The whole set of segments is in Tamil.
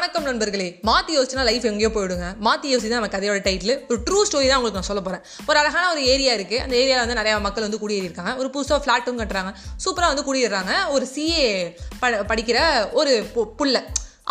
வணக்கம் நண்பர்களே. மாற்றி யோசிச்சுனா லைஃப் எங்கேயோ போயிடுங்க. மாற்றி யோசி தான் நம்ம கதையோட டைட்டில் ஒரு ட்ரூ ஸ்டோரி தான் உங்களுக்கு நான் சொல்ல போகிறேன் ஒரு அழகான ஒரு ஏரியா இருக்குது அந்த ஏரியாவில் வந்து நிறையா மக்கள் வந்து குடியேறியிருக்காங்க. ஒரு புதுசாக ஃப்ளாட்டும் கட்டுறாங்க. சூப்பராக வந்து குடியேறாங்க ஒரு சிஏ ப படிக்கிற ஒரு பு- புள்ள.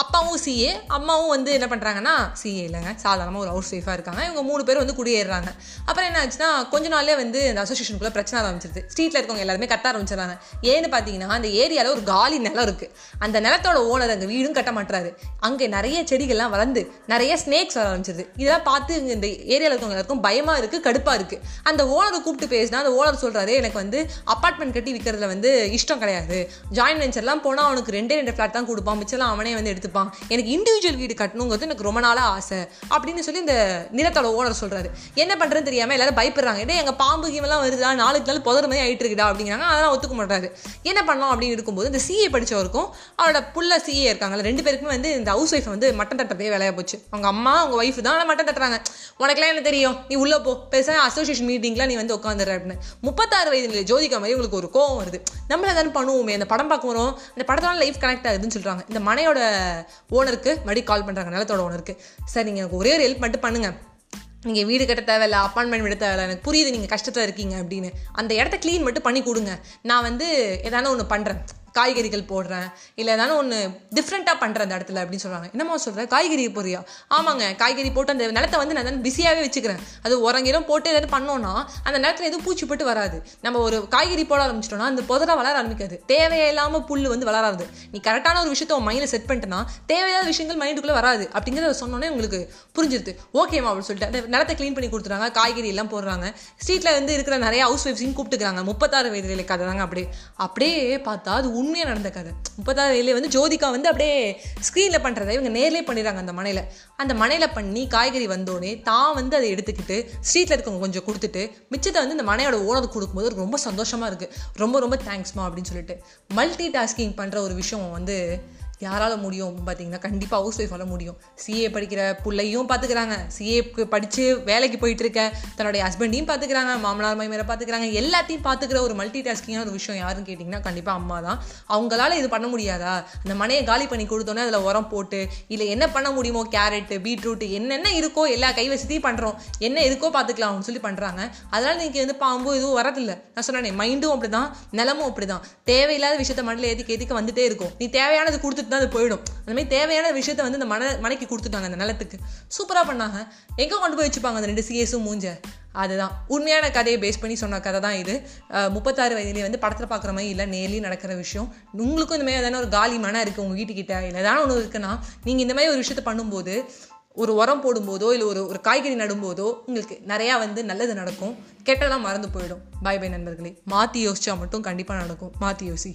அப்பாவும் சிஏ அம்மாவும் வந்து என்ன பண்ணுறாங்கன்னா சிஏ இல்லைங்க. சாதாரணமாக ஒரு ஹவுஸ் ஒய்ஃபாக இருக்காங்க. இவங்க மூணு பேர் வந்து குடியேறுறாங்க. அப்புறம் என்ன ஆச்சுன்னா கொஞ்ச நாளே வந்து அந்த அசோசியேஷனுக்குள்ள பிரச்சனை ஆரம்பிச்சிருது. ஸ்ட்ரீட்டில் இருக்கவங்க எல்லாருமே கட்ட ஆரம்பிச்சிடறாங்க. ஏன்னு பார்த்தீங்கன்னா அந்த ஏரியாவில் ஒரு காலி நிலம் இருக்குது அந்த நிலத்தோட ஓனர் அங்கே வீடும் கட்ட மாட்டுறாரு அங்கே நிறைய செடிகள்லாம் வளர்ந்து நிறைய ஸ்னேக்ஸ் வர ஆரம்பிச்சிருது. இதெல்லாம் பார்த்து இந்த ஏரியாவில் இருக்கவங்க எல்லாருக்கும் பயமாக இருக்குது கடுப்பாக இருக்குது அந்த ஓனரை கூப்பிட்டு பேசினா அந்த ஓனர் சொல்கிறாரு எனக்கு வந்து அப்பார்ட்மெண்ட் கட்டி விற்கிறதுல வந்து இஷ்டம் கிடையாது. ஜாயின் வெஞ்சர்லாம் போனால் அவனுக்கு ரெண்டே ரெண்டு ஃப்ளாட் தான் கொடுப்பான். மிச்சம்லாம் அவனே வந்து எடுத்து எடுத்துப்பான். எனக்கு இண்டிவிஜுவல் வீடு கட்டணுங்கிறது எனக்கு ரொம்ப நாளாக ஆசை. அப்படின்னு சொல்லி இந்த நிலத்தோட ஓனர் சொல்கிறாரு என்ன பண்ணுறதுன்னு தெரியாமல் எல்லாரும் பயப்படுறாங்க. டேய் எங்கள் பாம்பு கீமெல்லாம் வருதா நாளுக்கு நாள் புதற மாதிரி ஆகிட்டு இருக்குதா அப்படிங்கிறாங்க. அதெல்லாம் ஒத்துக்க மாட்டாரு. என்ன பண்ணலாம் அப்படின்னு இருக்கும்போது இந்த சிஏ படிச்சவருக்கும் அவரோட புள்ள சிஏ இருக்காங்கல்ல ரெண்டு பேருக்குமே வந்து இந்த ஹவுஸ் ஒய்ஃப் வந்து மட்டன் தட்டதே வேலையாக போச்சு. அவங்க அம்மா அவங்க ஒய்ஃப் தான் ஆனால் மட்டன் தட்டுறாங்க. உனக்குலாம் என்ன தெரியும்? நீ உள்ளே போ. பெருசாக அசோசியேஷன் மீட்டிங்லாம் நீ வந்து உட்காந்துடுற அப்படின்னு. முப்பத்தாறு வயதுல ஜோதிகா மாதிரி உங்களுக்கு ஒரு கோவம் வருது. நம்மள தானே பண்ணுவோமே. அந்த படம் பார்க்க வரும் அந்த படத்தோட லைஃப் கனெக்ட் ஆகுதுன்னு சொல்கிறாங்க இந்த மனையோட ஓனருக்கு மறுபடியும் கால் பண்றாங்க நிலத்தோட ஓனருக்கு. சார் நீங்க எனக்கு ஒரே ஒரு ஹெல்ப் மட்டும் பண்ணுங்க. நீங்கள் வீடு கட்ட தேவையில்ல அப்பார்ட்மெண்ட் விட தேவையில்ல எனக்கு புரியுது நீங்கள் கஷ்டத்தில் இருக்கீங்க அப்படின்னு. அந்த இடத்த க்ளீன் மட்டும் பண்ணி கொடுங்க. நான் வந்து ஏதான ஒன்று பண்ணுறேன் காய்கறிகள் போடுறேன். இல்லை ஏதாவது ஒன்று டிஃப்ரெண்ட்டாக பண்ணுறேன் அந்த இடத்துல அப்படின்னு சொல்கிறாங்க என்னம்மா சொல்கிற காய்கறி போறியா? ஆமாங்க காய்கறி போட்டு அந்த நிலத்தை வந்து நான் பிஸியாகவே வச்சுக்கிறேன். அது உரங்கிலும் போட்டு ஏதாவது பண்ணோன்னா அந்த நிலத்தில் எதுவும் பூச்சி போட்டு வராது. நம்ம ஒரு காய்கறி போட ஆரம்பிச்சிட்டோம்னா அந்த புதரை வளர ஆரம்பிக்காது. தேவையில்லாமல் புல் வந்து வளராது. நீ கரெக்டான ஒரு விஷயத்த உன் மைண்டில் செட் பண்ணிட்டேன்னா தேவையில்லாத விஷயங்கள் மைண்டுக்குள்ளே வராது. அப்படிங்கிறத சொன்னோன்னே உங்களுக்கு புரிஞ்சிருது. ஓகேமா அப்படின்னு சொல்லிட்டு. அந்த நிலத்தை க்ளீன் பண்ணி கொடுத்துறாங்க காய்கறி எல்லாம் போடுறாங்க. ஸ்ட்ரீட்டில் வந்து இருக்கிற நிறைய ஹவுஸ் ஒய்ஃப்ஸையும் கூப்பிட்டுக்கிறாங்க. முப்பத்தாறு வயதுல கதை தாங்க அப்படியே. அப்படியே பார்த்தா அது உண்மையாக நடந்த கதை. முப்பத்தாறு வயதுல வந்து ஜோதிகா வந்து அப்படியே ஸ்க்ரீனில் பண்ணுறதை இவங்க நேர்லேயே பண்ணிடுறாங்க அந்த மனையில். அந்த மனையில் பண்ணி காய்கறி வந்தோடனே தான் வந்து அதை எடுத்துக்கிட்டு ஸ்ட்ரீட்டில் இருக்கவங்க கொஞ்சம் கொடுத்துட்டு மிச்சத்தை வந்து இந்த மனையோட ஓனர் கொடுக்கும்போது ரொம்ப சந்தோஷமாக இருக்குது ரொம்ப ரொம்ப தேங்க்ஸ்மா அப்படின்னு சொல்லிட்டு. மல்டி டாஸ்கிங் பண்ணுற ஒரு விஷயம் வந்து யாரால் முடியும் பார்த்தீங்கன்னா கண்டிப்பாக ஹவுஸ் ஒய்ஃபால் முடியும் சிஏ படிக்கிற பிள்ளையும் பார்த்துக்கிறாங்க சிஏக்கு படித்து வேலைக்கு போயிட்டு இருக்க தன்னுடைய ஹஸ்பண்டையும் பார்த்துக்கிறாங்க மாமனார் மைமரை பார்த்துக்கிறாங்க எல்லாத்தையும் பார்த்துக்கிற ஒரு மல்டி டாஸ்கிங்கான ஒரு விஷயம் யாருன்னு கேட்டிங்கன்னா கண்டிப்பாக அம்மா தான். அவங்களால இது பண்ண முடியாதா? அந்த மனையை காலி பண்ணி கொடுத்தோன்னே அதில் உரம் போட்டு இல்லை என்ன பண்ண முடியுமோ கேரட்டு பீட்ரூட் என்னென்ன இருக்கோ எல்லா கைவசத்தையும் பண்ணுறோம் என்ன இருக்கோ பார்த்துக்கலாம் அவங்க சொல்லி பண்ணுறாங்க அதனால் நீங்கள் வந்து பாம்பு எதுவும் வரதில்லை. நான் சொன்னேனே மைண்டும் அப்படி தான் நிலமும் அப்படி தான் தேவையில்லாத விஷயத்த மண்ணில் ஏற்றிக்க ஏற்றிக்க வந்துட்டே இருக்கும். நீ தேவையானது கொடுத்துட்டு தான் அது போயிடும். அந்த மாதிரி தேவையான விஷயத்த வந்து இந்த மன மனைக்கு கொடுத்துட்டாங்க அந்த நிலத்துக்கு. சூப்பராக பண்ணாங்க. எங்கே கொண்டு போய் வச்சுப்பாங்க அந்த ரெண்டு சிஎஸும் மூஞ்ச? அதுதான். உண்மையான கதையை பேஸ் பண்ணி சொன்ன கதை தான் இது. முப்பத்தாறு வயதுலேயே வந்து படத்தில் பார்க்குற மாதிரி இல்லை நேர்லேயும் நடக்கிற விஷயம். உங்களுக்கும் இந்த மாதிரி ஏதான ஒரு காலி மனம் இருக்குது உங்கள் வீட்டுக்கிட்ட? இல்லை ஏதாவது ஒன்று இருக்குன்னா நீங்கள் இந்த மாதிரி ஒரு விஷயத்த பண்ணும்போது ஒரு உரம் போடும்போதோ இல்லை ஒரு ஒரு காய்கறி நடும்போதோ உங்களுக்கு நிறையா வந்து நல்லது நடக்கும். கெட்டதெல்லாம் மறந்து போயிடும். பாய் பை நண்பர்களே. மாற்றி யோசிச்சா மட்டும் கண்டிப்பாக நடக்கும். மாற்றி யோசி.